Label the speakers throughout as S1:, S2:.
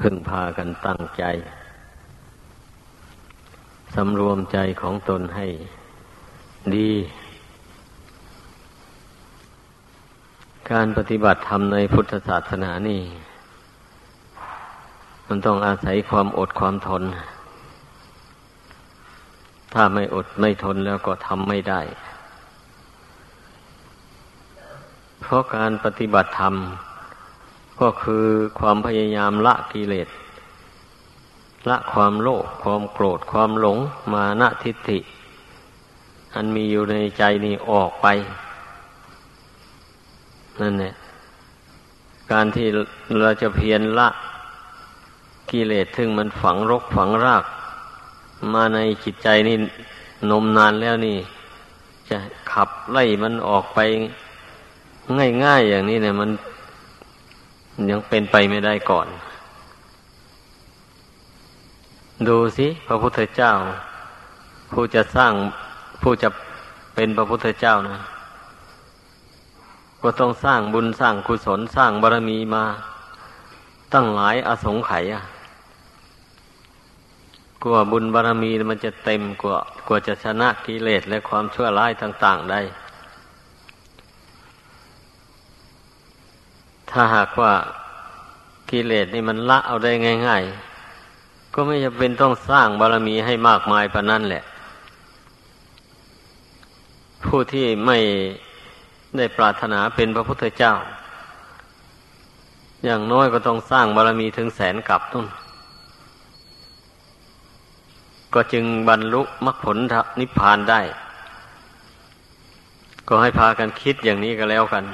S1: พึ่งพากันตั้งใจ สำรวมใจของตนให้ดี การปฏิบัติธรรมในพุทธศาสนานี่ มันต้องอาศัยความอดความทน ถ้าไม่อดไม่ทนแล้วก็ทำไม่ได้ เพราะการปฏิบัติธรรม ก็คือความพยายามละกิเลส ละความโลภความโกรธความหลงมานะทิฏฐิ อันมีอยู่ในใจนี้ออกไป นั่นแหละการที่เราจะเพียรละกิเลสซึ่งมันฝังรกฝังราก มาในจิตใจนี่นมนานแล้วนี่ จะขับไล่มันออกไปง่ายๆอย่างนี้เนี่ยมัน ยังเป็นไปไม่ได้ก่อน ดูสิพระพุทธเจ้า ผู้จะสร้างผู้จะเป็นพระพุทธเจ้านะก็ต้องสร้างบุญสร้างกุศลสร้างบารมีมา ตั้งหลายอสงไขยอะกลัวบุญบารมีมันจะเต็มกว่ากว่าจะชนะกิเลสและความชั่วร้ายต่าง ๆ ได้ ถ้าหากว่ากิเลสนี่มันละเอาได้ง่าย ๆ ก็ไม่จำเป็นต้องสร้างบารมีให้มากมายปะนั่นแหละ ผู้ที่ไม่ได้ปรารถนาเป็นพระพุทธเจ้า อย่างน้อยก็ต้องสร้างบารมีถึงแสนกับต้นก็จึงบรรลุมรรคผลนิพพานได้ ก็ให้พากันคิดอย่างนี้ก็แล้วกัน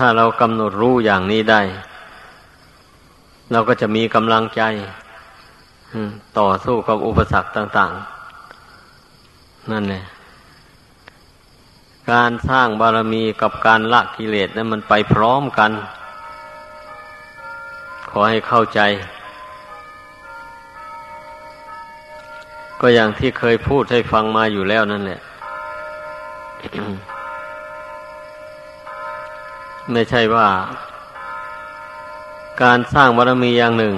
S1: ถ้าเรากำหนดรู้อย่างนี้ได้ เราก็จะมีกำลังใจต่อสู้กับอุปสรรคต่าง ๆ นั่นแหละการสร้างบารมีกับการละกิเลสนั้นมันไปพร้อมกัน ขอให้เข้าใจ ก็อย่างที่เคยพูดให้ฟังมาอยู่แล้วนั่นแหละ ไม่ใช่ว่า การสร้างบารมีอย่างหนึ่ง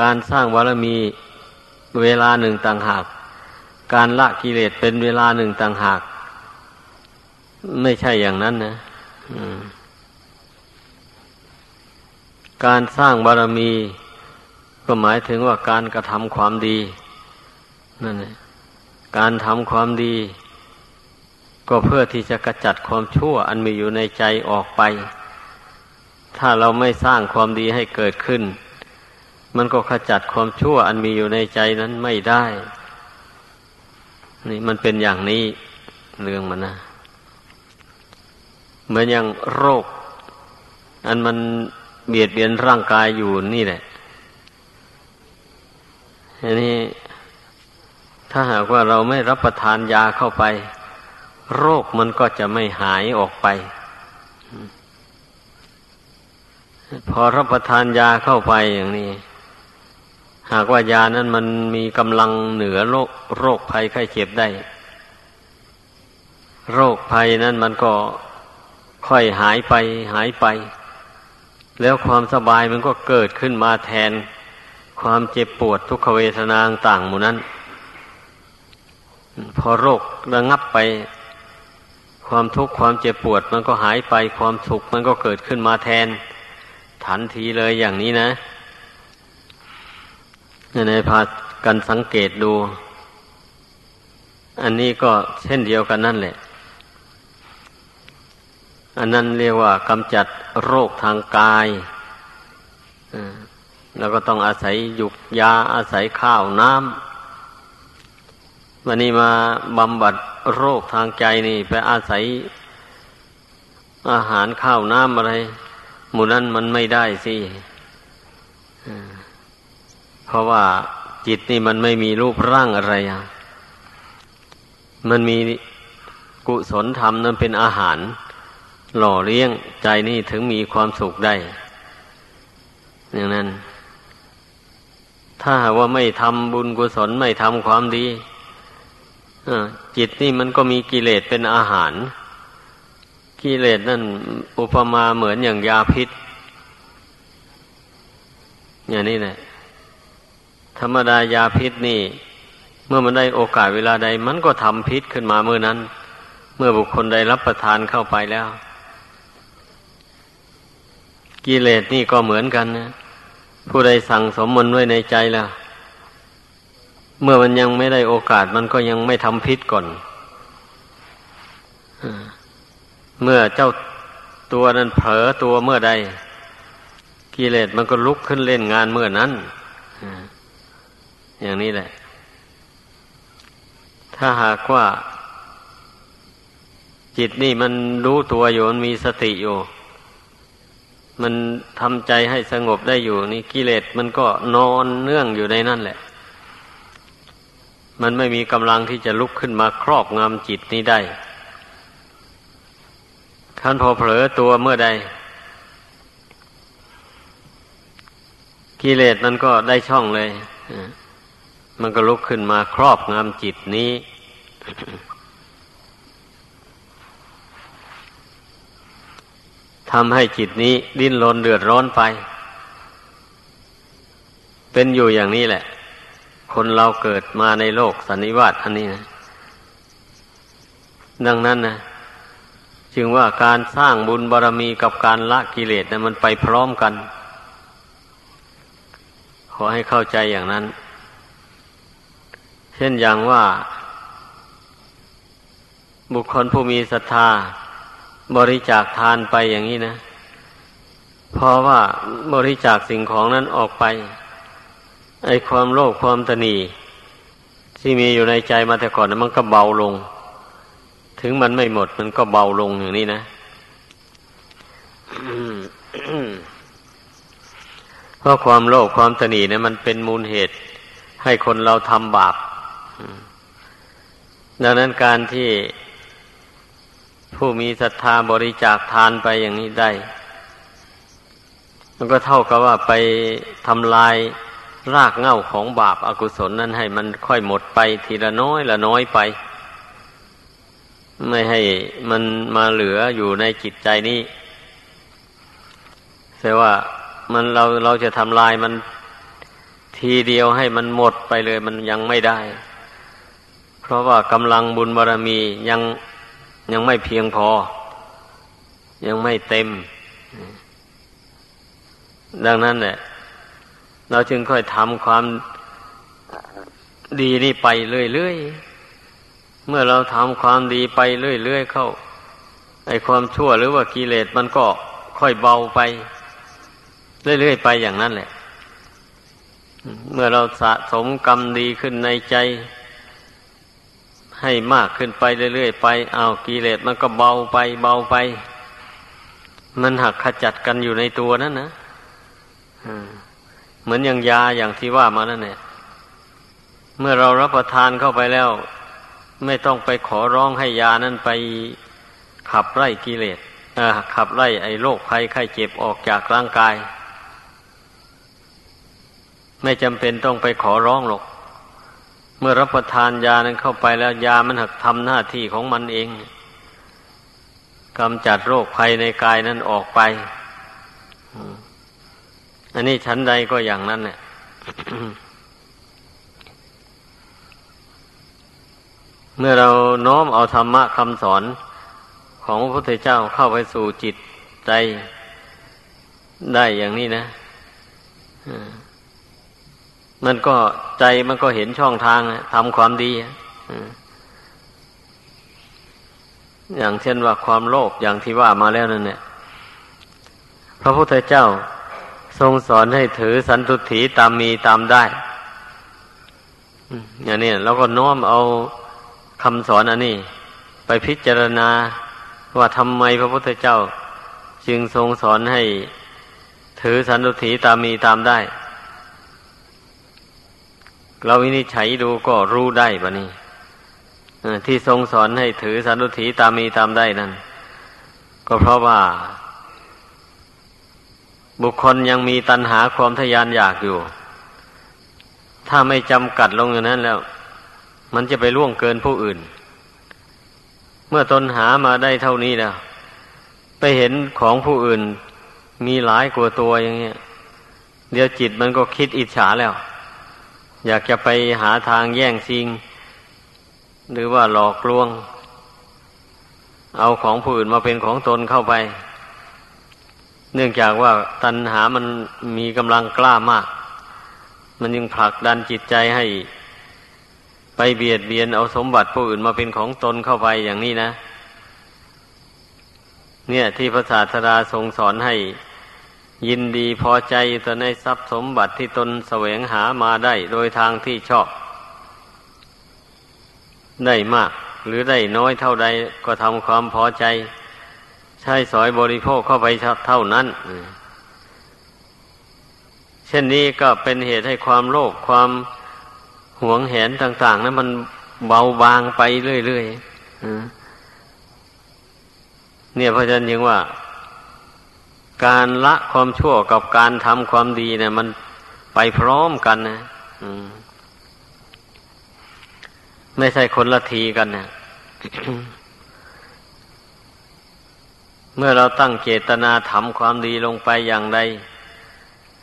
S1: การสร้างบารมีเวลาหนึ่งต่างหาก การละกิเลสเป็นเวลาหนึ่งต่างหาก ไม่ใช่อย่างนั้นนะการสร้างบารมี ก็หมายถึงว่าการกระทำความดีนั่นแหละการทำความดี ก็เพื่อที่จะกระจัดความชั่วอันมีอยู่ในใจออกไปถ้าเราไม่สร้างความดีให้เกิดขึ้น มันก็ขจัดความชั่วอันมีอยู่ในใจนั้นไม่ได้ นี่มันเป็นอย่างนี้เรื่องมันนะ เหมือนอย่างโรค อันมันเบียดเบียนร่างกายอยู่นี่แหละอันนี้ถ้าหากว่าเราไม่รับประทานยาเข้าไป โรคมันก็จะไม่หายออกไป พอรับประทานยาเข้าไปอย่างนี้ หากว่ายานั้นมันมีกำลังเหนือโรคโรคภัยไข้เจ็บได้ โรคภัยนั้นมันก็ค่อยหายไปหายไป แล้วความสบายมันก็เกิดขึ้นมาแทนความเจ็บปวดทุกขเวทนาต่างหมู่นั้น พอโรคระงับไป ความทุกข์ความเจ็บปวดมันก็หายไปความสุขมันก็เกิดขึ้นมาแทนทันทีเลยอย่างนี้นะในพากันสังเกตดู อันนี้ก็เช่นเดียวกันนั่นแหละ อันนั้นเรียกว่ากำจัดโรคทางกายแล้วก็ต้องอาศัยหยุกยาอาศัยข้าวน้ำวันนี้มาบำบัด โรคทางใจนี่ ไปอาศัยอาหารข้าวน้ำอะไรหมู่นั้นมันไม่ได้สิเพราะว่าจิตนี่มันไม่มีรูปร่างอะไรอะมันมีกุศลธรรมนั้นเป็นอาหาร หล่อเลี้ยงใจนี่ถึงมีความสุขได้อย่างนั้น ถ้าว่าไม่ทำบุญกุศลไม่ทำความดี จิตนี่มันก็มีกิเลสเป็นอาหาร กิเลสนั่นอุปมาเหมือนอย่างยาพิษ อย่างนี้แหละธรรมดายาพิษนี่ เมื่อมันได้โอกาสเวลาใด มันก็ทำพิษขึ้นมาเมื่อนั้น เมื่อบุคคลใดรับประทานเข้าไปแล้ว กิเลสนี่ก็เหมือนกันนะผู้ใดสั่งสมมันไว้ในใจแล้ว เมื่อมันยังไม่ได้โอกาสมันก็ยังไม่ทำพิษก่อน เมื่อเจ้าตัวนั้นเผลอตัวเมื่อใด กิเลสมันก็ลุกขึ้นเล่นงานเมื่อนั้นอย่างนี้แหละ ถ้าหากว่า จิตนี่มันรู้ตัวอยู่มันมีสติอยู่ มันทำใจให้สงบได้อยู่ นี่กิเลสมันก็นอนเนื่องอยู่ในนั่นแหละ มันไม่มีกำลังที่จะลุกขึ้นมาครอบงำจิตนี้ได้ ท่านพอเผลอตัวเมื่อใด กิเลสมันก็ได้ช่องเลย มันก็ลุกขึ้นมาครอบงำจิตนี้ทำให้จิตนี้ดิ้นรนเดือดร้อนไป เป็นอยู่อย่างนี้แหละ คนเราเกิดมาในโลกสันนิวาตอันนี้นะ ดังนั้นนะจึงว่าการสร้างบุญบารรมีกับการละกิเลสนะมันไปพร้อมกัน ขอให้เข้าใจอย่างนั้น เช่นอย่างว่า บุคคลผู้มีศรัทธา บริจาคทานไปอย่างนี้นะ เพราะว่าบริจาคสิ่งของนั้นออกไป ไอความโลภความตนีที่มีอยู่ในใจมาแต่ก่อนนะมันก็เบาลง ถึงมันไม่หมดมันก็เบาลงอย่างนี้นะเพราะความโลภความตนีเนี่ยมันเป็นมูลเหตุ ให้คนเราทำบาปดังนั้นการที่ผู้มีศรัทธาบริจาคทานไปอย่างนี้ได้ มันก็เท่ากับว่าไปทำลาย รากเหง้าของบาปอากุศลนั้นให้มันค่อยหมดไปทีละน้อยละน้อยไป ไม่ให้มันมาเหลืออยู่ในจิตใจนี้แต่ว่ามันเราเราจะทำลายมันทีเดียวให้มันหมดไปเลยมันยังไม่ได้ เพราะว่ากำลังบุญบารรมียังยังไม่เพียงพอ ยังไม่เต็ม ดังนั้นแหละ เราจึงค่อยทำความดีนี่ไปเรื่อยๆ เมื่อเราทำความดีไปเรื่อยๆเข้า ไอความชั่วหรือว่ากิเลสมันก็ค่อยเบาไป เรื่อยๆไปอย่างนั้นแหละ เมื่อเราสะสมกรรมดีขึ้นในใจ ให้มากขึ้นไปเรื่อยๆไป เอากิเลสมันก็เบาไป เบาไป มันหักขจัดกันอยู่ในตัวนั่นนะเห มือนอย่างยาอย่างที่ว่ามานั่นแหละเมื่อเรารับประทานเข้าไปแล้ว ไม่ต้องไปขอร้องให้ยานั้นไปขับไล่กิเลสขับไล่ไอ้โรคภัยไข้เจ็บออกจากร่างกาย ไม่จำเป็นต้องไปขอร้องหรอก เมื่อรับประทานยานั้นเข้าไปแล้วยามันหักทำหน้าที่ของมันเองกำจัดโรคภัยในกายนั้นออกไป อันนี้ชั้นใดก็อย่างนั้นเนี่ยเมื่อเราน้อมเอาธรรมะคำสอนของพระพุทธเจ้าเข้าไปสู่จิตใจได้อย่างนี้นะมันก็ใจมันก็เห็นช่องทางทำความดีอย่างเช่นว่าความโลภอย่างที่ว่ามาแล้วนั่นเนี่ยพระพุทธเจ้า ทรงสอนให้ถือสันตุถีตามมีตามได้อย่างนี้เราก็น้อมเอาคำสอนอันนี้ ไปพิจารณาว่าทำไมพระพุทธเจ้า จึงทรงสอนให้ถือสันตุถีตามมีตามได้ เราวินิจฉัยดูก็รู้ได้บะนี้ที่ทรงสอนให้ถือสันตุถีตามมีตามได้นั่นก็เพราะว่า บุคคลยังมีตัณหาความทยานอยากอยู่ ถ้าไม่จำกัดลงอย่างนั้นแล้ว มันจะไปล่วงเกินผู้อื่น เมื่อตนหามาได้เท่านี้แล้ว ไปเห็นของผู้อื่น มีหลายกว่าตัวอย่างเงี้ย เดี๋ยวจิตมันก็คิดอิจฉาแล้ว อยากจะไปหาทางแย่งชิง หรือว่าหลอกลวง เอาของผู้อื่นมาเป็นของตนเข้าไป เนื่องจากว่าตัณหามันมีกำลังกล้ามาก มันยังผลักดันจิตใจให้ไปเบียดเบียนเอาสมบัติผู้อื่นมาเป็นของตนเข้าไปอย่างนี้นะ เนี่ยที่พระศาสดาทรงสอนให้ยินดีพอใจต่อในทรัพย์สมบัติที่ตนแสวงหามาได้โดยทางที่ชอบ ได้มาก หรือได้น้อยเท่าใดก็ทำความพอใจ ใช้สอยบริโภคเข้าไปเท่านั้น เช่นนี้ก็เป็นเหตุให้ความโลภความหวงแหนต่าง ๆนะั้นมันเบาบางไปเรื่อยๆเนี่ยเพราะฉะนั้นยังว่า การละความชั่วกับการทำความดีเนี่ย มันไปพร้อมกันนะไม่ใช่คนละทีกันนะ เมื่อเราตั้งเจตนาทำความดีลงไปอย่างใด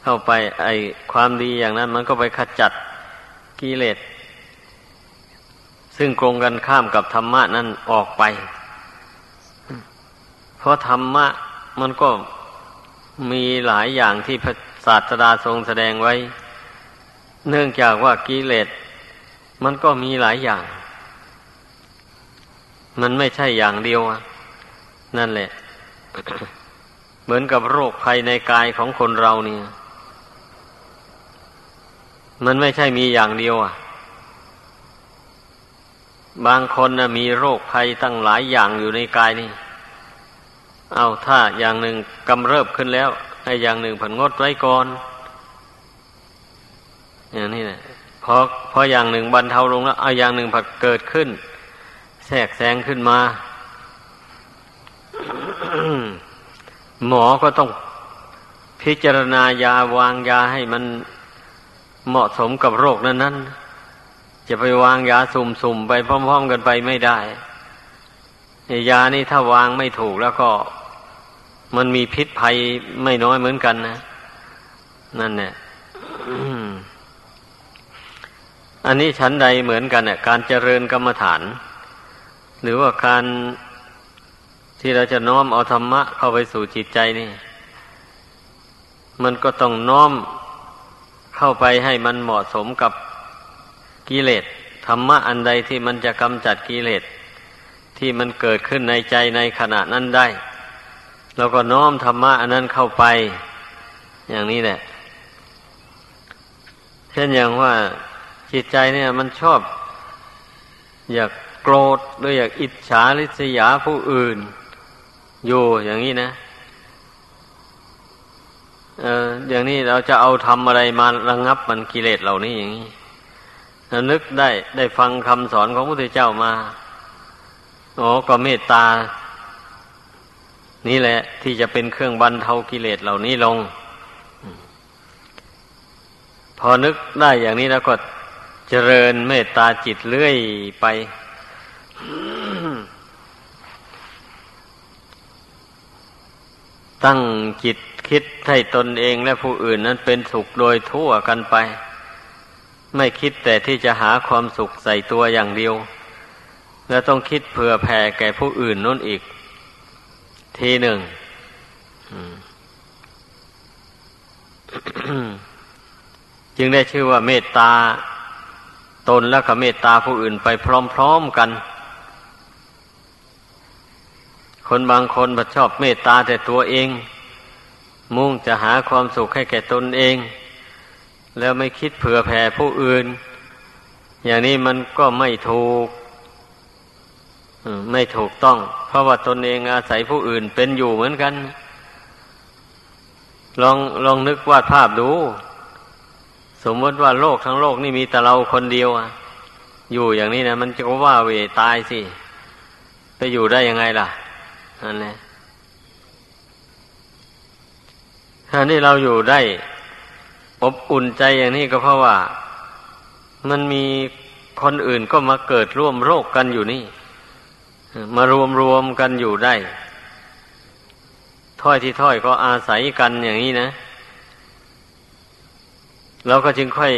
S1: เข้าไปไอความดีอย่างนั้น มันก็ไปขจัดกิเลสซึ่งกรงกันข้ามกับธรรมะนั้นออกไป เพราะธรรมะมันก็มีหลายอย่างที่พระศาสดาทรงแสดงไว้ เนื่องจากว่ากิเลสมันก็มีหลายอย่าง มันไม่ใช่อย่างเดียวนั่นแหละ เหมือนกับโรคภัยในกายของคนเราเนี่ย มันไม่ใช่มีอย่างเดียวอะ บางคนนะมีโรคภัยตั้งหลายอย่างอยู่ในกายนี่ เอาถ้าอย่างหนึ่งกำเริบขึ้นแล้วให้อย่างหนึ่งผันงดไว้ก่อน อย่างนี้แหละพอพออย่างหนึ่งบรรเทาลงแล้วเอาอย่างหนึ่งผัดเกิดขึ้น แทรกแซงขึ้นมา หมอก็ต้องพิจารณายาวางยาให้มันเหมาะสมกับโรคนั้นๆ จะไปวางยาสุ่มๆ ไปพร้อม ๆ กันไปไม่ได้ยานี่ถ้าวางไม่ถูกแล้วก็มันมีพิษภัยไม่น้อยเหมือนกันนะ นั่นเนี่ยอันนี้ชั้นใดเหมือนกันเนี่ยการเจริญกรรมฐาน หรือว่าการ ที่เราจะน้อมเอาธรรมะเข้าไปสู่จิตใจนี่ มันก็ต้องน้อมเข้าไปให้มันเหมาะสมกับกิเลสธรรมะอันใดที่มันจะกำจัดกิเลสที่มันเกิดขึ้นในใจในขณะนั้นได้แล้วก็น้อมธรรมะอันนั้นเข้าไป อย่างนี้แหละ เช่นอย่างว่าจิตใจเนี่ย มันชอบ อยากโกรธหรืออยากอิจฉาริษยาผู้อื่น อยู่อย่างนี้นะเอออย่างนี้เราจะเอาทำอะไรมาระงงับมันกิเลสเหล่านี้อย่างนี้เรานึกได้ได้ฟังคำสอนของพระพุทธเจ้ามาโอ้ก็เมตตา นี่แหละ ที่จะเป็นเครื่องบรรเทากิเลสเหล่านี้ลง พอนึกได้อย่างนี้แล้วก็เจริญเมตตาจิตเรื่อยไป ตั้งจิตคิดให้ตนเองและผู้อื่นนั้นเป็นสุขโดยทั่วกันไป ไม่คิดแต่ที่จะหาความสุขใส่ตัวอย่างเดียว และต้องคิดเผื่อแผ่แก่ผู้อื่นนั่นอีก ทีหนึ่งจึงได้ชื่อว่าเมตตาตนและก็เมตตาผู้อื่นไปพร้อม ๆกัน คนบางคนบัชอบเมตตาแต่ตัวเอง มุ่งจะหาความสุขให้แก่ตนเอง แล้วไม่คิดเผื่อแผ่ผู้อื่น อย่างนี้มันก็ไม่ถูกไม่ถูกต้อง เพราะว่าตนเองอาศัยผู้อื่นเป็นอยู่เหมือนกัน ลองลองนึกวาดภาพดู สมมติว่าโลกทั้งโลกนี่มีแต่เราคนเดียวอะอยู่อย่างนี้นะมันจะว่าเวตายสิ ไปอยู่ได้ยังไงล่ะ นั่นแหละถ้านี่เราอยู่ได้ อบอุ่นใจอย่างนี้ก็เพราะว่า มันมีคนอื่นก็มาเกิดร่วมโรคกันอยู่นี่ มารวมรวมกันอยู่ได้ ถ้อยที่ถ้อยก็อาศัยกันอย่างนี้นะเราก็จึงค่อย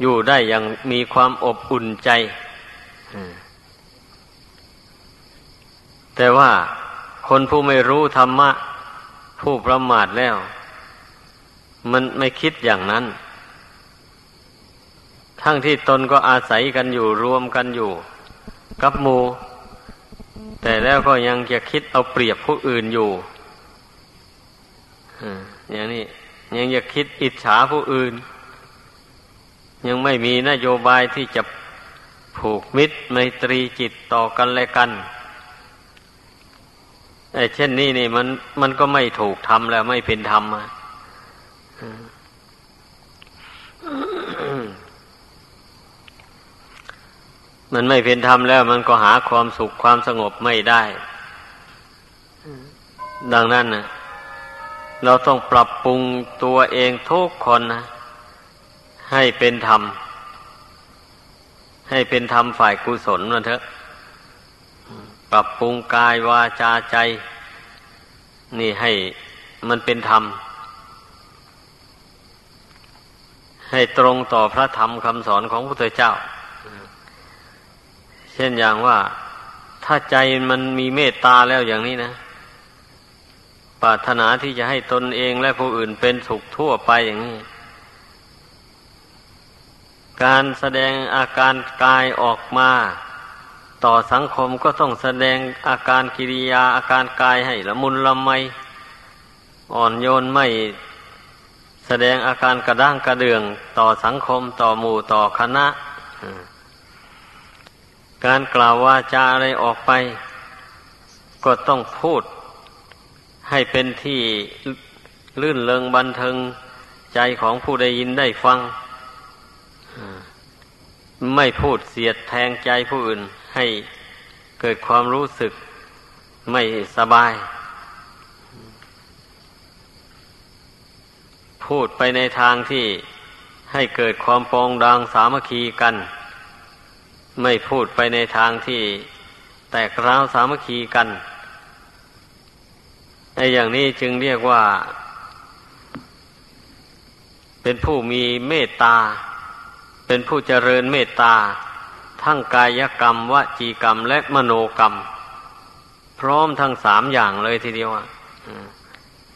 S1: อยู่ได้อย่างมีความอบอุ่นใจ แต่ว่าคนผู้ไม่รู้ธรรมะ ผู้ประมาทแล้ว มันไม่คิดอย่างนั้น ทั้งที่ตนก็อาศัยกันอยู่รวมกันอยู่ กับหมูแต่แล้วก็ยังจะคิดเอาเปรียบผู้อื่นอยู่อย่างนี้ยังจะคิดอิจฉาผู้อื่น ยังไม่มีนโยบายที่จะผูกมิตรไมตรีจิตต่อกันและกัน เช่นนี้นี่มันมันก็ไม่ถูกทำแล้วไม่เป็นธรรมอะมันไม่เป็นธรรมแล้ว มันก็หาความสุขความสงบไม่ได้ ดังนั้นนะเราต้องปรับปรุงตัวเองทุกคนนะให้เป็นธรรม ให้เป็นธรรมฝ่ายกุศลนั่นเถอะ ปรับปรุงกายวาจาใจ นี่ให้มันเป็นธรรม ให้ตรงต่อพระธรรมคำสอนของพระพุทธเจ้า เช่นอย่างว่าถ้าใจมันมีเมตตาแล้วอย่างนี้นะปรารถนาที่จะให้ตนเองและผู้อื่นเป็นสุขทั่วไปอย่างนี้ การแสดงอาการกายออกมา ต่อสังคมก็ต้องแสดงอาการกิริยาอาการกายให้ละมุนละไม อ่อนโยนไม่แสดงอาการกระด้างกระเดืองต่อสังคมต่อหมู่ต่อคณะ การกล่าววาจาอะไรออกไป ก็ต้องพูดให้เป็นที่ลื่นเลิงบันเทิงใจของผู้ได้ยินได้ฟัง ไม่พูดเสียดแทงใจผู้อื่น ให้เกิดความรู้สึกไม่สบาย พูดไปในทางที่ให้เกิดความปองดังสามัคคีกัน ไม่พูดไปในทางที่แตกร้าวสามัคคีกันไอ้อย่างนี้จึงเรียกว่า เป็นผู้มีเมตตา เป็นผู้เจริญเมตตา ทั้งกายกรรมวจีกรรมและมโนกรรม พร้อมทั้งสามอย่างเลยทีเดียว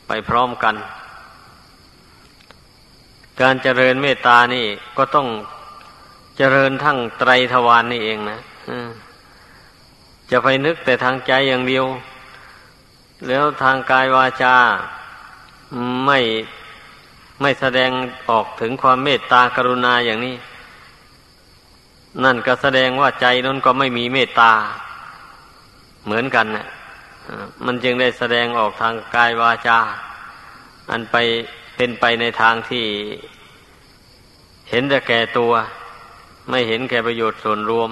S1: ไปพร้อมกัน การเจริญเมตตานี่ก็ต้องเจริญทั้งไตรทวารนนี่เองนะจะไปนึกแต่ทางใจอย่างเดียว แล้วทางกายวาจาไม่ไม่แสดงออกถึงความเมตตากรุณาอย่างนี้ นั่นก็แสดงว่าใจนั้นก็ไม่มีเมตตา เหมือนกันนะมันจึงได้แสดงออกทางกายวาจา อันไปเป็นไปในทางที่ เห็นแต่แก่ตัว ไม่เห็นแก่ประโยชน์ส่วนรวม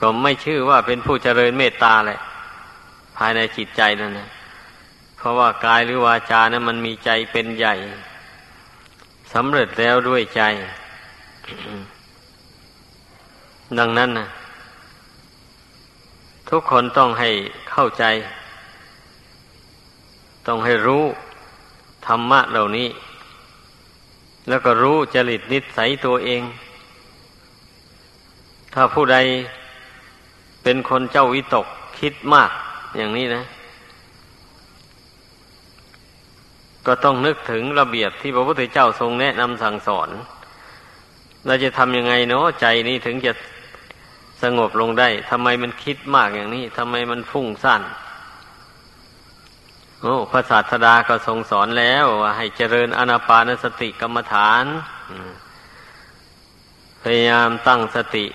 S1: ก็ไม่ชื่อว่าเป็นผู้เจริญเมตตาแหละภายในจิตใจนั่นนะเพราะว่ากายหรือวาจานะั้นมันมีใจเป็นใหญ่สำเร็จแล้วด้วยใจ ดังนั้นนะทุกคนต้องให้เข้าใจ ต้องให้รู้ธรรมะเหล่านี้ แล้วก็รู้จริตนิสัยตัวเอง ถ้าผู้ใดเป็นคนเจ้าวิตกคิดมากอย่างนี้นะ ก็ต้องนึกถึงระเบียบที่พระพุทธเจ้าทรงแนะนำสั่งสอน เราจะทำยังไงเนาะใจนี้ถึงจะสงบลงได้ทำไมมันคิดมากอย่างนี้ทำไมมันฟุ้งซ่านโอ้พระศาสดาก็ทรงสอนแล้วว่าให้เจริญอนาปานสติกรรมฐานพยายามตั้งสติ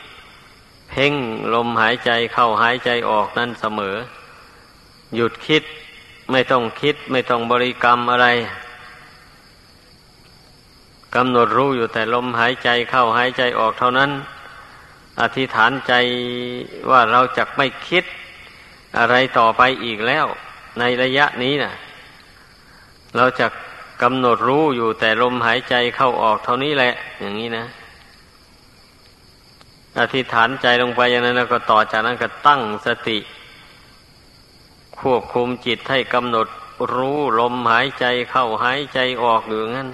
S1: เพ่งลมหายใจเข้าหายใจออกนั่นเสมอ หยุดคิดไม่ต้องคิด ไม่ต้องบริกรรมอะไร กำหนดรู้อยู่แต่ลมหายใจเข้าหายใจออกเท่านั้น อธิษฐานใจว่าเราจะไม่คิดอะไรต่อไปอีกแล้ว ในระยะนี้นะเราจะกำหนดรู้อยู่แต่ลมหายใจเข้าออกเท่านี้แหละ อย่างนี้นะอธิษฐานใจลงไปอย่างนั้นแล้วก็ต่อจากนั้นก็ตั้งสติ ควบคุมจิตให้กำหนดรู้ลมหายใจเข้าหายใจออกอยู่งั้น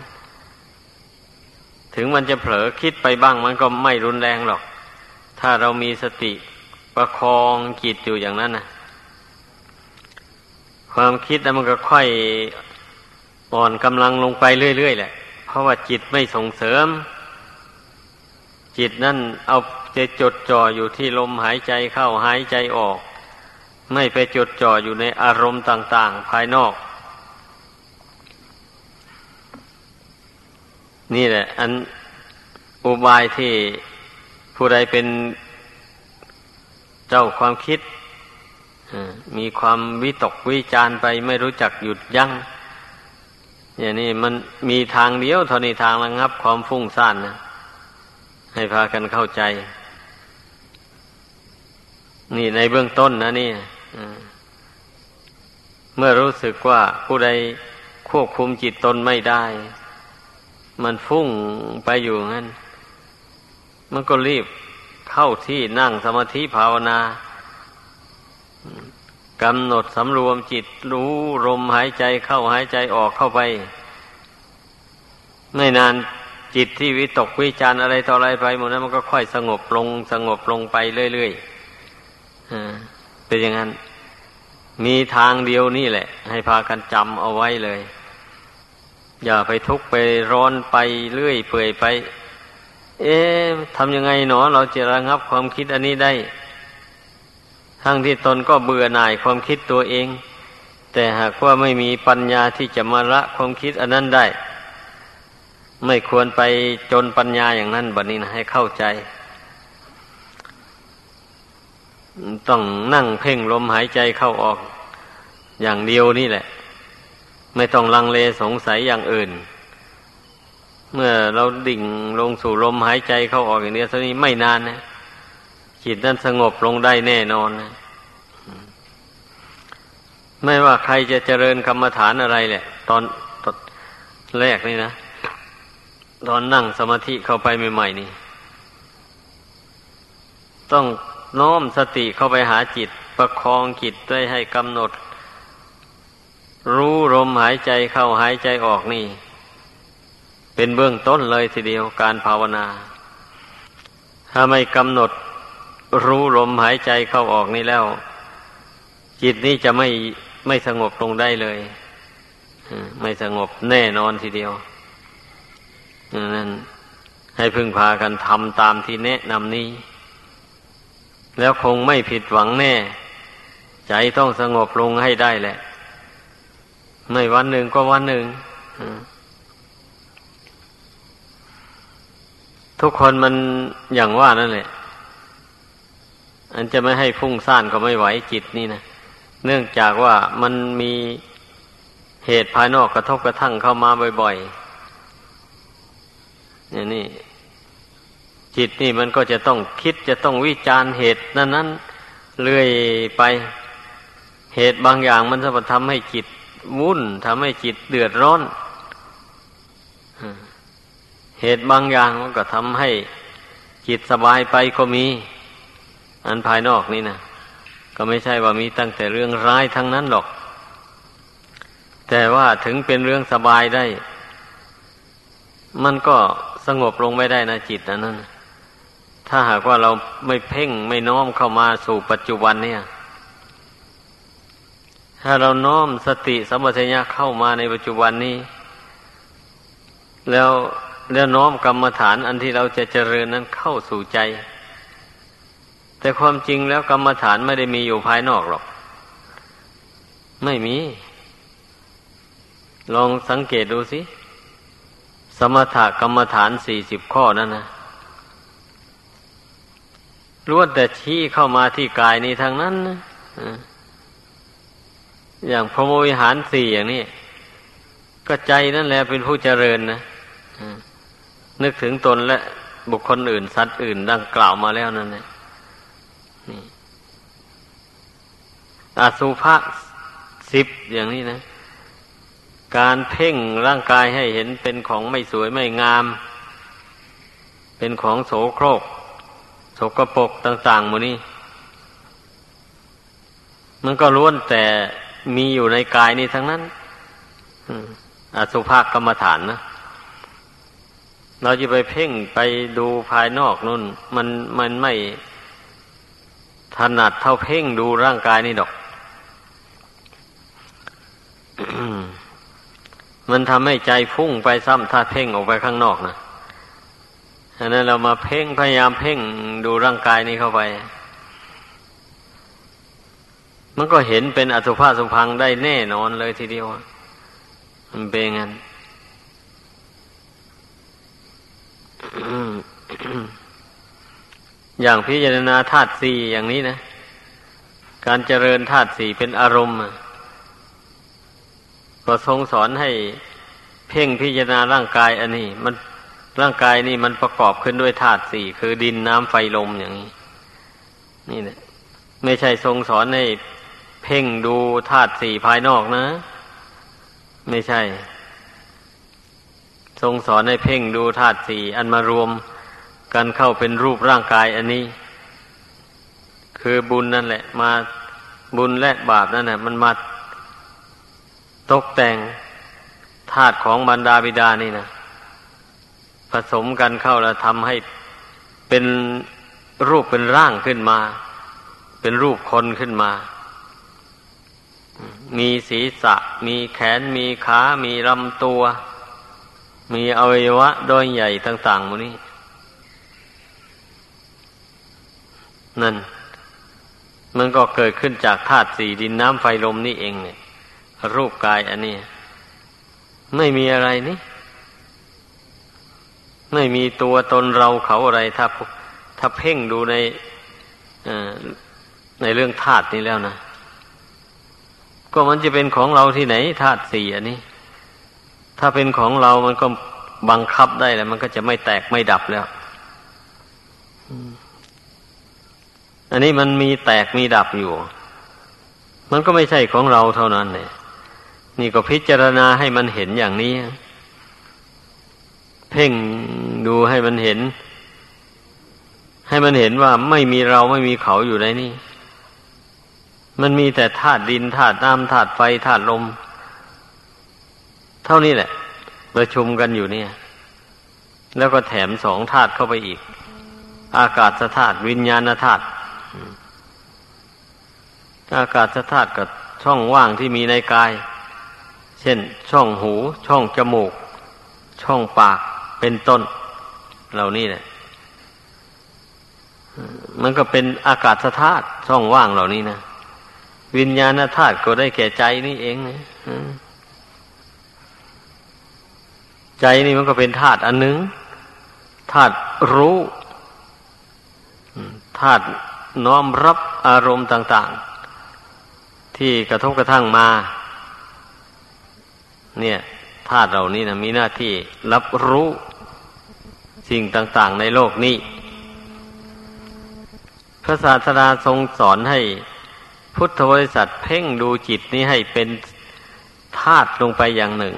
S1: ถึงมันจะเผลอคิดไปบ้างมันก็ไม่รุนแรงหรอก ถ้าเรามีสติประคองจิตอยู่อย่างนั้นนะความคิดแล้วมันก็ค่อยอ่อนกำลังลงไปเรื่อยๆแหละ เพราะว่าจิตไม่ส่งเสริม จิตนั่นเอาจะจดจ่ออยู่ที่ลมหายใจเข้าหายใจออก ไม่ไปจดจ่ออยู่ในอารมณ์ต่าง ๆ ภายนอก นี่แหละ อันอุบายที่ผู้ใดเป็นเจ้าความคิดมีความวิตกวิจารไปไม่รู้จักหยุดยัง้งอย่างนี้มันมีทางเดียวเท่านี้ทางระงับ ความฟุ้งซ่านนะให้พากันเข้าใจ นี่ในเบื้องต้นนะนี่เมื่อรู้สึกว่าผู้ใดควบคุมจิตตนไม่ได้ มันฟุ้งไปอยู่งั้น มันก็รีบเข้าที่นั่งสมาธิภาวนากำหนดสำรวมจิตรู้ลมหายใจเข้าหายใจออกเข้าไป ไม่นานจิตที่วิตกวิจารอะไรต่ออะไรไปหมดนั้นมันก็ค่อยสงบลงสงบลงไปเรื่อยๆเป็นอย่างนั้น มีทางเดียวนี่แหละ ให้พากันจำเอาไว้เลย อย่าไปทุกข์ไปร้อนไปเรื่อยเปื่อยไป เอ๊ะทำยังไงหนอ เราจะระงับความคิดอันนี้ได้ ทั้งที่ตนก็เบื่อหน่ายความคิดตัวเอง แต่หากว่าไม่มีปัญญาที่จะมาละความคิดอันนั้นได้ ไม่ควรไปจนปัญญาอย่างนั้นบัดนี้นะให้เข้าใจ ต้องนั่งเพ่งลมหายใจเข้าออก อย่างเดียวนี่แหละ ไม่ต้องลังเลสงสัยอย่างอื่น เมื่อเราดิ่งลงสู่ลมหายใจเข้าออกอย่างนี้เท่านี้ไม่นานนะจิตนั้นสงบลงได้แน่นอนนะไม่ว่าใครจะเจริญกรรมฐานอะไรแหละ ตอนตอนแรกนี่นะตอนนั่งสมาธิเข้าไปใหม่ๆนี่ ต้องน้อมสติเข้าไปหาจิต ประคองจิตด้วยให้กำหนด รู้ลมหายใจเข้าหายใจออกนี่ เป็นเบื้องต้นเลยทีเดียวการภาวนา ถ้าไม่กำหนดรู้ลมหายใจเข้าออกนี่แล้ว จิตนี้จะไม่ไม่สงบลงได้เลยไม่สงบแน่นอนทีเดียวนั้นให้พึ่งพากันทำตามที่แนะนำนี้ แล้วคงไม่ผิดหวังแน่ ใจต้องสงบลงให้ได้แหละ ไม่วันหนึ่งก็วันหนึ่งทุกคนมันอย่างว่านั่นแหละ อันจะไม่ให้ฟุ้งซ่านก็ไม่ไหวจิตนี่นะเนื่องจากว่ามันมีเหตุภายนอกกระทบกระทั่งเข้ามาบ่อยๆเนี่ยนี่จิตนี่มันก็จะต้องคิดจะต้องวิจารณ์เหตุนั้นนั้นเรื่อยไป เหตุบางอย่างมันจะทำให้จิต วุ่นทำให้จิตเดือดร้อน เหตุบางอย่างมันก็ทำให้จิตสบายไปก็มี อันภายนอกนี่นะก็ไม่ใช่ว่ามีตั้งแต่เรื่องร้ายทั้งนั้นหรอก แต่ว่าถึงเป็นเรื่องสบายได้ มันก็สงบลงไม่ได้นะจิตนนั้น ถ้าหากว่าเราไม่เพ่งไม่น้อมเข้ามาสู่ปัจจุบันเนี่ย ถ้าเราน้อมสติสัมปชัญญะเข้ามาในปัจจุบันนี้ แล้วแล้วน้อมกรรมฐานอันที่เราจะเจริญนั้นเข้าสู่ใจ แต่ความจริงแล้วกรรมฐานไม่ได้มีอยู่ภายนอกหรอก ไม่มี ลองสังเกตดูสิ สมถกรรมฐานสี่สิบข้อนั่นนะล้วนแต่ชี้เข้ามาที่กายนี้ทางนั้นนะ อย่างพรหมวิหารสี่อย่างนี้ก็ใจนั่นแหละเป็นผู้เจริญนะนึกถึงตนและบุคคลอื่น สัตว์อื่น ดังกล่าวมาแล้วนั่นแหละนี่อาสุภะสิบอย่างนี้นะ การเพ่งร่างกายให้เห็นเป็นของไม่สวยไม่งาม เป็นของโสโครกโสกรปกต่างๆหมดนี้ มันก็ล้วนแต่ มีอยู่ในกายนี้ทั้งนั้นอสุภากรรมฐานนะเราจะไปเพ่งไปดูภายนอกนู่น มันมันไม่ถนัดเท่าเพ่งดูร่างกายนี่ดอก มันทำให้ใจพุ่งไปซ้ำถ้าเพ่งออกไปข้างนอกนะฉะนั้นเรามาเพ่งพยายามเพ่งดูร่างกายนี้เข้าไป มันก็เห็นเป็นอสุภาสุพังได้แน่นอนเลยทีเดียวมันเป็นงั้นอย่างพิจารณาธาตุสี่อย่างนี้นะ การเจริญธาตุสี่เป็นอารมณ์ก็ทรงสอนให้เพ่งพิจารณาร่างกาย อันนี้ มันร่างกายนี่มันประกอบขึ้นด้วยธาตุสี่คือดินน้ำไฟลมอย่างนี้ นี่แหละไม่ใช่ทรงสอนให้ เพ่งดูธาตุสี่ภายนอกนะ ไม่ใช่ ทรงสอนให้เพ่งดูธาตุสี่อันมารวมกันเข้าเป็นรูปร่างกายอันนี้ คือบุญนั่นแหละ มาบุญและบาปนั่นแหละมันมาตกแต่งธาตุของบรรดาบิดานี่นะผสมกันเข้าแล้วทำให้เป็นรูปเป็นร่างขึ้นมา เป็นรูปคนขึ้นมา มีศีรษะ มีแขน มีขา มีลำตัว มีอวัยวะโดยใหญ่ต่างๆหมดนี้ นั่น มันก็เกิดขึ้นจากธาตุสี่ดินน้ำไฟลมนี่เองเนี่ย รูปกายอันนี้ ไม่มีอะไรนี่ ไม่มีตัวตนเราเขาอะไรถ้าถ้าเพ่งดูในในเรื่องธาตุนี้แล้วนะ ก็มันจะเป็นของเราที่ไหนธาตุสี่อันนี้ ถ้าเป็นของเรามันก็บังคับได้แล้ว มันก็จะไม่แตกไม่ดับแล้วอันนี้มันมีแตกมีดับอยู่ มันก็ไม่ใช่ของเราเท่านั้นเนี่ยนี่ก็พิจารณาให้มันเห็นอย่างนี้ เพ่งดูให้มันเห็น ให้มันเห็นว่าไม่มีเราไม่มีเขาอยู่ในนี่ มันมีแต่ธาตุดินธาตุน้ำธาตุไฟธาตุลม เท่านี้แหละประชุมกันอยู่เนี่ย แล้วก็แถมสองธาตุเข้าไปอีก อากาศธาตุวิญญาณธาตุอากาศธาตุกับช่องว่างที่มีในกาย เช่น ช่องหู ช่องจมูก ช่องปากเป็นต้น เหล่านี้แหละมันก็เป็นอากาศธาตุช่องว่างเหล่านี้นะ วิญญาณธาตุก็ได้แก่ใจนี่เองใจนี่มันก็เป็นธาตุอันหนึ่งธาตุรู้ธาตุน้อมรับอารมณ์ต่าง ๆ ที่กระทบกระทั่งมา เนี่ยธาตุเหล่านี้นะมีหน้าที่รับรู้สิ่งต่าง ๆ ในโลกนี้ พระศาสดาทรงสอนให้ พุทธบริษัทเพ่งดูจิตนี้ให้เป็นธาตุลงไปอย่างหนึ่ง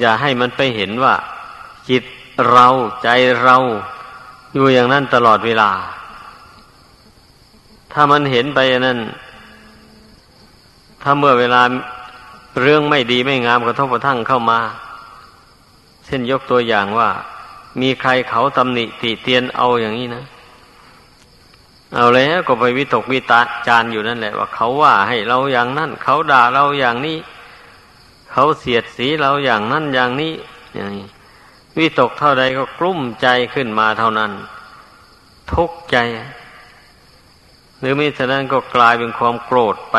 S1: อย่าให้มันไปเห็นว่า จิตเราใจเราอยู่อย่างนั้นตลอดเวลา ถ้ามันเห็นไปนั้น ถ้าเมื่อเวลาเรื่องไม่ดีไม่งามกระทบกระทั่งเข้ามา เช่นยกตัวอย่างว่า มีใครเขาตำหนิติเตียนเอาอย่างนี้นะ เอาแล้วก็ไปวิตกวิตาจารอยู่นั่นแหละ ว่าเขาว่าให้เราอย่างนั้นเขาด่าเราอย่างนี้ เขาเสียดสีเราอย่างนั้นอย่างนี้อย่างนี้วิตกเท่าใดก็กลุ้มใจขึ้นมาเท่านั้น ทุกข์ใจ หรือมิฉะนั้นก็กลายเป็นความโกรธไป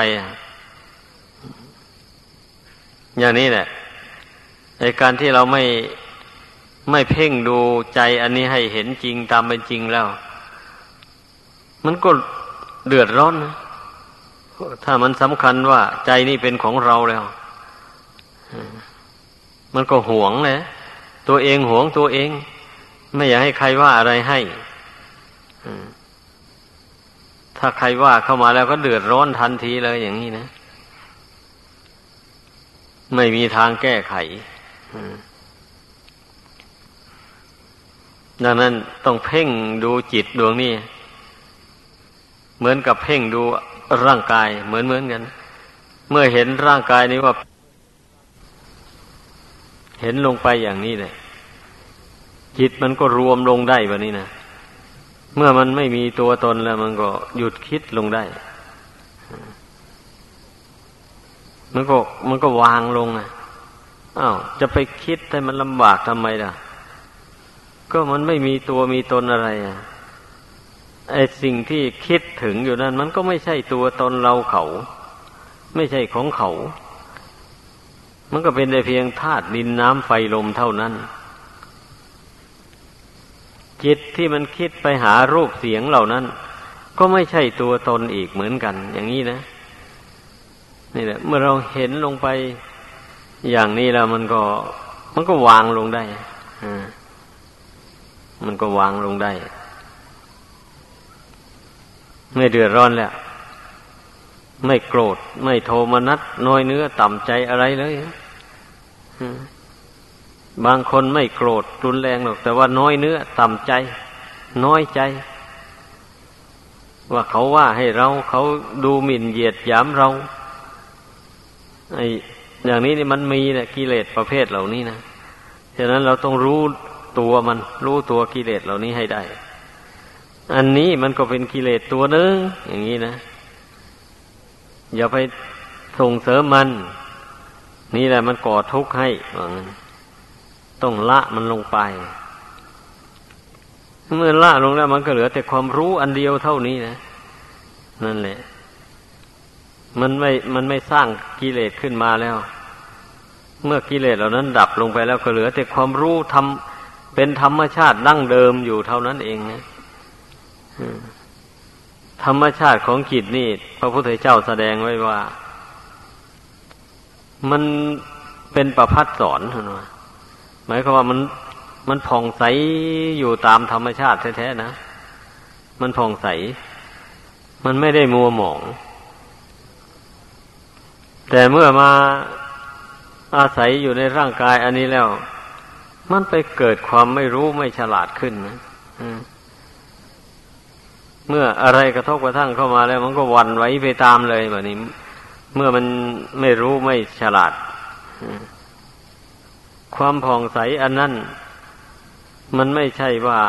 S1: อย่างนี้แหละในการที่เราไม่ไม่เพ่งดูใจอันนี้ให้เห็นจริงตามเป็นจริงแล้ว มันก็เดือดร้อนนะถ้ามันสำคัญว่าใจนี่เป็นของเราแล้ว มันก็หวงเลยตัวเองหวงตัวเอง ไม่อยากให้ใครว่าอะไรให้ ถ้าใครว่าเข้ามาแล้วก็เดือดร้อนทันทีเลยอย่างนี้นะ ไม่มีทางแก้ไข ดังนั้นต้องเพ่งดูจิตดวงนี้ เหมือนกับเพ่งดูร่างกายเหมือนเหมือนกัน เมื่อเห็นร่างกายนี้ว่า เห็นลงไปอย่างนี้เลยจิตมันก็รวมลงได้แบบนี้นะเมื่อมันไม่มีตัวตนแล้วมันก็หยุดคิดลงได้ มันก็มันก็วางลงอะอ้าวจะไปคิดให้มันลำบากทำไมล่ะ ก็มันไม่มีตัวมีตนอะไรอะ ไอสิ่งที่คิดถึงอยู่นั้น มันก็ไม่ใช่ตัวตนเราเขา ไม่ใช่ของเขา มันก็เป็นแต่เพียงธาตุดินน้ำไฟลมเท่านั้น จิตที่มันคิดไปหารูปเสียงเหล่านั้น ก็ไม่ใช่ตัวตนอีกเหมือนกัน อย่างนี้นะนี่แหละ เมื่อเราเห็นลงไปอย่างนี้แล้วมันก็ มันก็วางลงได้อ่ามันก็วางลงได้ ไม่เดือดร้อนแล้ว ไม่โกรธ ไม่โทมนัสน้อยเนื้อต่ำใจอะไรเลยบางคนไม่โกรธรุนแรงหรอก แต่ว่าน้อยเนื้อต่ำใจ น้อยใจ ว่าเขาว่าให้เราเขาดูหมิ่นเหยียดหยามเราไออย่างนี้นี่มันมีนะกิเลสประเภทเหล่านี้นะฉะนั้นเราต้องรู้ตัวมัน รู้ตัวกิเลสเหล่านี้ให้ได้ อันนี้มันก็เป็นกิเลสตัวหนึ่งอย่างนี้นะ อย่าไปส่งเสริมมัน นี่แหละมันก่อทุกข์ให้ว่างั้นต้องละมันลงไป เมื่อละลงแล้วมันก็เหลือแต่ความรู้อันเดียวเท่านี้นะนั่นแหละ มันไม่มันไม่สร้างกิเลสขึ้นมาแล้ว เมื่อกิเลสเหล่านั้นดับลงไปแล้วก็เหลือแต่ความรู้ทำเป็นธรรมชาติดั้งเดิมอยู่เท่านั้นเองนะ ธรรมชาติของจิตนี่ พระพุทธเจ้าแสดงไว้ว่า มันเป็นประพัดสอนนะหมายความว่ามันมันผ่องใสอยู่ตามธรรมชาติแท้ๆนะ มันผ่องใส มันไม่ได้มัวหมอง แต่เมื่อมาอาศัยอยู่ในร่างกายอันนี้แล้ว มันไปเกิดความไม่รู้ไม่ฉลาดขึ้นนะอืม เมื่ออะไรกระทบกระทั่งเข้ามาแล้ว มันก็วันไว้ไปตามเลยแบบนี้ เมื่อมันไม่รู้ไม่ฉลาด ความผ่องใสอันนั้น มันไม่ใช่ว่า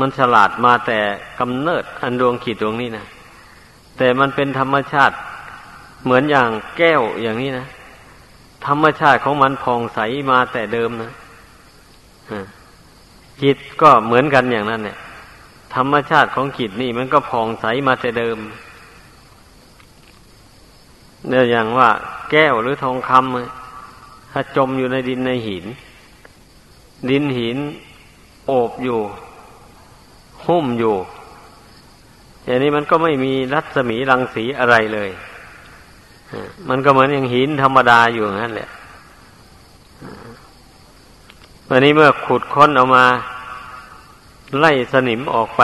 S1: มันฉลาดมาแต่กำเนิดอันดวงขีดดวงนี้นะแต่มันเป็นธรรมชาติเหมือนอย่างแก้วอย่างนี้นะธรรมชาติของมันผ่องใสมาแต่เดิมนะจิตก็เหมือนกันอย่างนั้นเนี่ย ธรรมชาติของจิตนี่มันก็ผ่องใสมาแต่เดิมเนี่ยอย่างว่า แก้วหรือทองคำถ้าจมอยู่ในดินในหิน ดินหิน โอบอยู่ หุ้มอยู่ อย่างนี้มันก็ไม่มีรัศมีรังสีอะไรเลยมันก็เหมือนอย่างหินธรรมดาอยู่นั่นแหละวันนี้เมื่อขุดค้นออกมา ไล่สนิมออกไป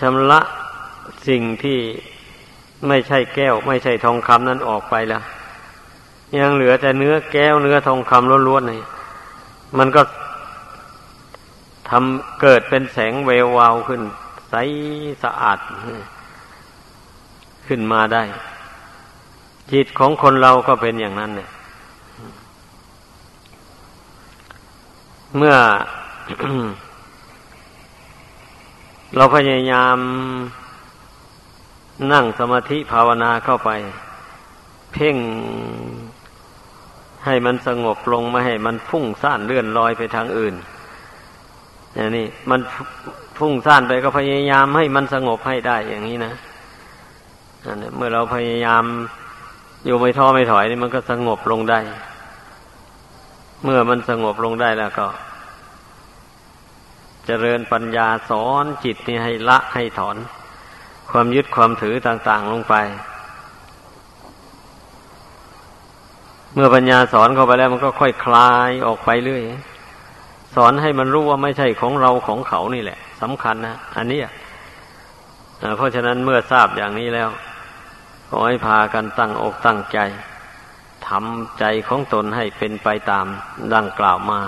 S1: ชำระสิ่งที่ไม่ใช่แก้ว ไม่ใช่ทองคำนั้นออกไปแล้วยังเหลือแต่เนื้อแก้วเนื้อทองคำล้วนๆนี่มันก็ทำเกิดเป็นแสงเวววาวขึ้น ใสสะอาด ขึ้นมาได้ จิตของคนเราก็เป็นอย่างนั้นเนี่ยเมื่อ เราพยายามนั่งสมาธิภาวนาเข้าไป เพ่งให้มันสงบลงไม่ให้มันฟุ้งซ่านเลื่อนลอยไปทางอื่นอย่างนี้มันฟุ้งซ่านไปก็พยายามให้มันสงบให้ได้อย่างนี้นะเมื่อเราพยายามอยู่ไม่ท้อไม่ถอยนี่มันก็สงบลงได้ เมื่อมันสงบลงได้แล้วก็ เจริญปัญญาสอนจิตนี่ให้ละให้ถอน ความยึดความถือต่างๆลงไป เมื่อปัญญาสอนเข้าไปแล้วมันก็ค่อยคลายออกไปเรื่อยสอนให้มันรู้ว่าไม่ใช่ของเราของเขานี่แหละสำคัญนะอันนี้เพราะฉะนั้นเมื่อทราบอย่างนี้แล้วขอให้พากันตั้งอกตั้งใจทำใจของตนให้เป็นไปตามดังกล่าวมา